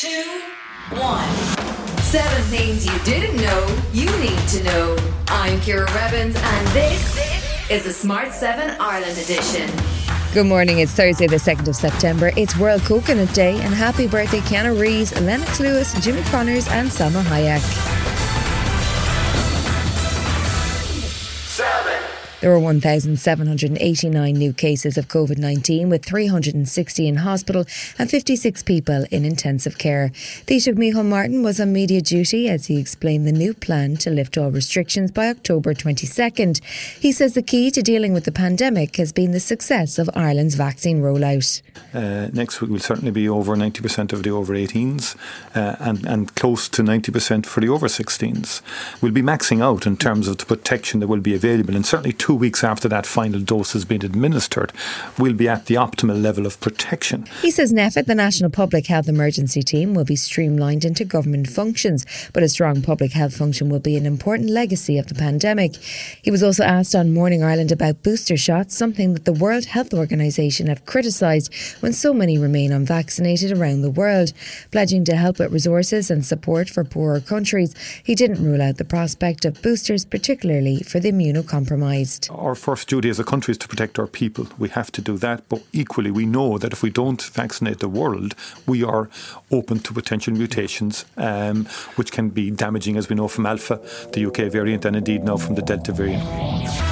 two, one. Seven things you didn't know you need to know. I'm Ciara Revins, and this is the Smart 7 Ireland edition. Good morning. It's Thursday, the 2nd of September. It's World Coconut Day, and happy birthday, Keanu Reeves, Lennox Lewis, Jimmy Connors, and Salma Hayek. There were 1,789 new cases of COVID 19, with 360 in hospital and 56 people in intensive care. Taoiseach Micheál Martin was on media duty as he explained the new plan to lift all restrictions by October 22nd. He says the key to dealing with the pandemic has been the success of Ireland's vaccine rollout. Uh, next week will certainly be over 90% of the over 18s uh, and, and close to 90% for the over 16s. We'll be maxing out in terms of the protection that will be available, and certainly two weeks after that final dose has been administered, we'll be at the optimal level of protection. He says NPHET, the National Public Health Emergency Team, will be streamlined into government functions, but a strong public health function will be an important legacy of the pandemic. He was also asked on Morning Ireland about booster shots, something that the World Health Organization have criticised when so many remain unvaccinated around the world. Pledging to help with resources and support for poorer countries, he didn't rule out the prospect of boosters, particularly for the immunocompromised. Our first duty as a country is to protect our people. We have to do that. But equally, we know that if we don't vaccinate the world, we are open to potential mutations, um, which can be damaging, as we know from Alpha, the UK variant, and indeed now from the Delta variant.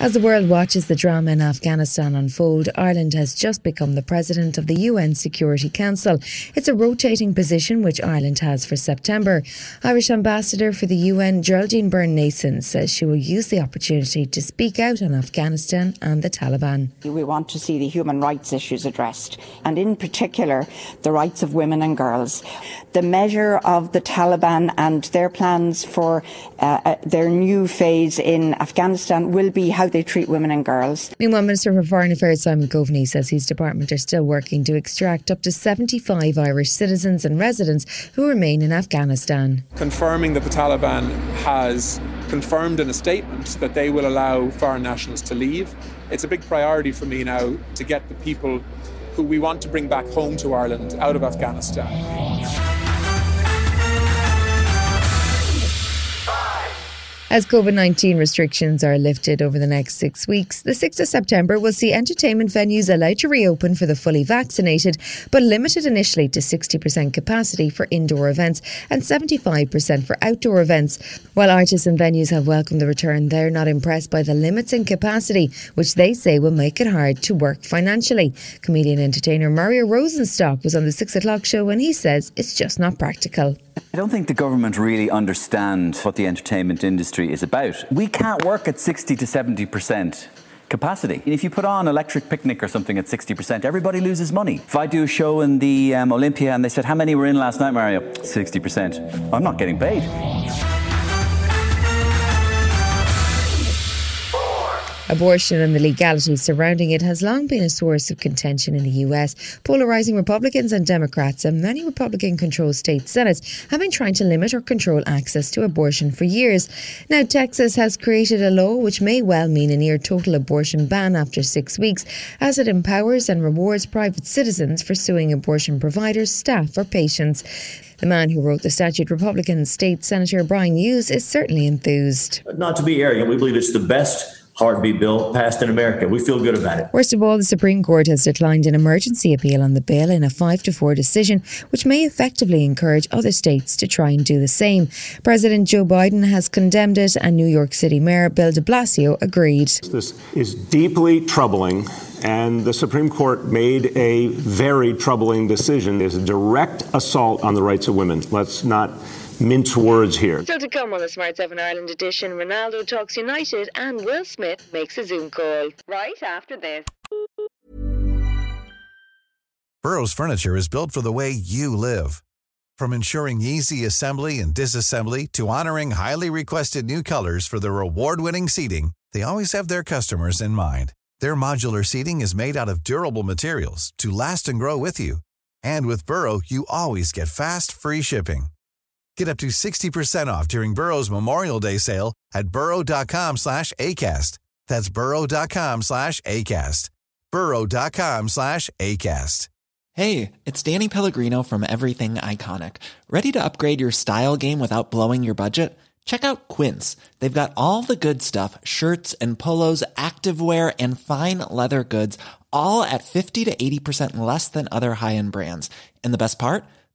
As the world watches the drama in Afghanistan unfold, Ireland has just become the president of the UN Security Council. It's a rotating position which Ireland has for September. Irish Ambassador for the UN, Geraldine Byrne Nason, says she will use the opportunity to speak out on Afghanistan and the Taliban. We want to see the human rights issues addressed, and in particular, the rights of women and girls. The measure of the Taliban and their plans for uh, uh their new phase in Afghanistan will be how they treat women and girls. Meanwhile, Minister for Foreign Affairs Simon Coveney says his department are still working to extract up to 75 Irish citizens and residents who remain in Afghanistan. Confirming that the Taliban has confirmed in a statement that they will allow foreign nationals to leave. It's a big priority for me now to get the people who we want to bring back home to Ireland out of Afghanistan. As COVID 19 restrictions are lifted over the next six weeks, the 6th of September will see entertainment venues allowed to reopen for the fully vaccinated, but limited initially to 60% capacity for indoor events and 75% for outdoor events. While artists and venues have welcomed the return, they're not impressed by the limits in capacity, which they say will make it hard to work financially. Comedian entertainer Mario Rosenstock was on the 6 o'clock show and he says it's just not practical. I don't think the government really understand what the entertainment industry is about. We can't work at 60 to 70% capacity. If you put on Electric Picnic or something at 60%, everybody loses money. If I do a show in the um, Olympia and they said, How many were in last night, Mario? 60%. I'm not getting paid. Abortion and the legality surrounding it has long been a source of contention in the US. Polarizing Republicans and Democrats and many Republican controlled state senates have been trying to limit or control access to abortion for years. Now, Texas has created a law which may well mean a near total abortion ban after six weeks, as it empowers and rewards private citizens for suing abortion providers, staff, or patients. The man who wrote the statute, Republican State Senator Bryan Hughes, is certainly enthused. Not to be arrogant, we believe it's the best heartbeat bill passed in America. We feel good about it. Worst of all, the Supreme Court has declined an emergency appeal on the bill in a 5 to 4 decision, which may effectively encourage other states to try and do the same. President Joe Biden has condemned it, and New York City Mayor Bill de Blasio agreed. This is deeply troubling. And the Supreme Court made a very troubling decision. It's a direct assault on the rights of women. Let's not mince words here. Still to come on the Smart 7 Ireland edition, Ronaldo talks United and Will Smith makes a Zoom call. Right after this. Burrow's furniture is built for the way you live. From ensuring easy assembly and disassembly to honoring highly requested new colors for their award-winning seating, they always have their customers in mind. Their modular seating is made out of durable materials to last and grow with you. And with Burrow, you always get fast, free shipping. Get up to 60% off during Burrow's Memorial Day sale at burrow.com slash ACAST. That's burrow.com slash ACAST. burrow.com slash ACAST. Hey, it's Danny Pellegrino from Everything Iconic. Ready to upgrade your style game without blowing your budget? Check out Quince. They've got all the good stuff shirts and polos, activewear, and fine leather goods, all at 50 to 80% less than other high end brands. And the best part?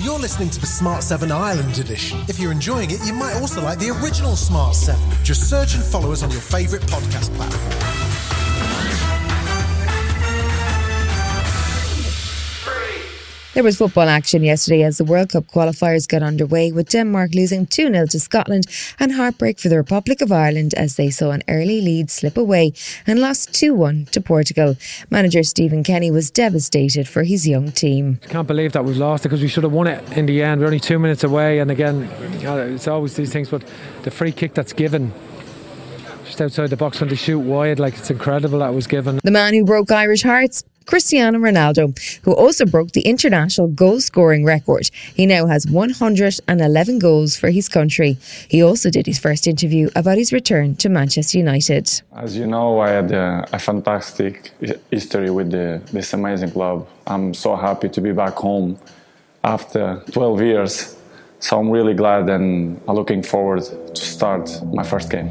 You're listening to the Smart 7 Ireland edition. If you're enjoying it, you might also like the original Smart 7. Just search and follow us on your favourite podcast platform. There was football action yesterday as the World Cup qualifiers got underway, with Denmark losing 2 0 to Scotland and heartbreak for the Republic of Ireland as they saw an early lead slip away and lost 2 1 to Portugal. Manager Stephen Kenny was devastated for his young team. I Can't believe that we've lost it because we should have won it in the end. We're only two minutes away, and again, it's always these things, but the free kick that's given. Just outside the box when they shoot wide, like it's incredible that was given. The man who broke Irish hearts, Cristiano Ronaldo, who also broke the international goal scoring record. He now has 111 goals for his country. He also did his first interview about his return to Manchester United. As you know, I had a, a fantastic history with the, this amazing club. I'm so happy to be back home after 12 years. So I'm really glad and looking forward to start my first game.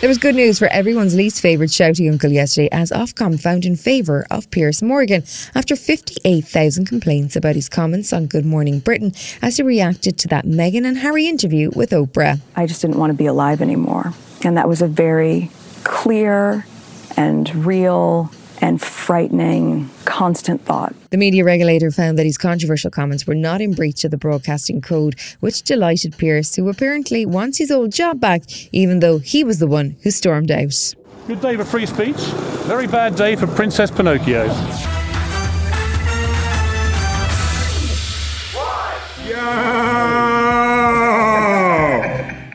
There was good news for everyone's least favourite shouty uncle yesterday as Ofcom found in favour of Piers Morgan after 58,000 complaints about his comments on Good Morning Britain as he reacted to that Meghan and Harry interview with Oprah. I just didn't want to be alive anymore. And that was a very clear and real and frightening, constant thought. The media regulator found that his controversial comments were not in breach of the broadcasting code, which delighted Piers, who apparently wants his old job back, even though he was the one who stormed out. Good day for free speech, very bad day for Princess Pinocchio.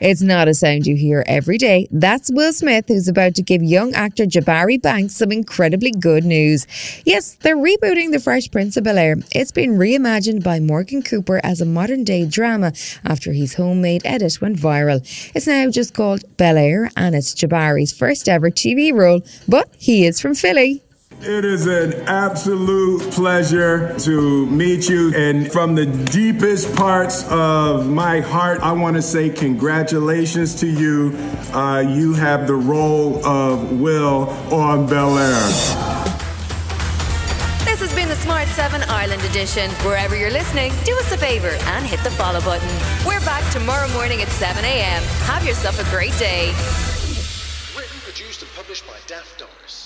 It's not a sound you hear every day. That's Will Smith, who's about to give young actor Jabari Banks some incredibly good news. Yes, they're rebooting The Fresh Prince of Bel Air. It's been reimagined by Morgan Cooper as a modern day drama after his homemade edit went viral. It's now just called Bel Air, and it's Jabari's first ever TV role, but he is from Philly. It is an absolute pleasure to meet you. And from the deepest parts of my heart, I want to say congratulations to you. Uh, you have the role of Will on Bel Air. This has been the Smart 7 Ireland edition. Wherever you're listening, do us a favour and hit the follow button. We're back tomorrow morning at 7 a.m. Have yourself a great day. Written, produced, and published by Daft Doris.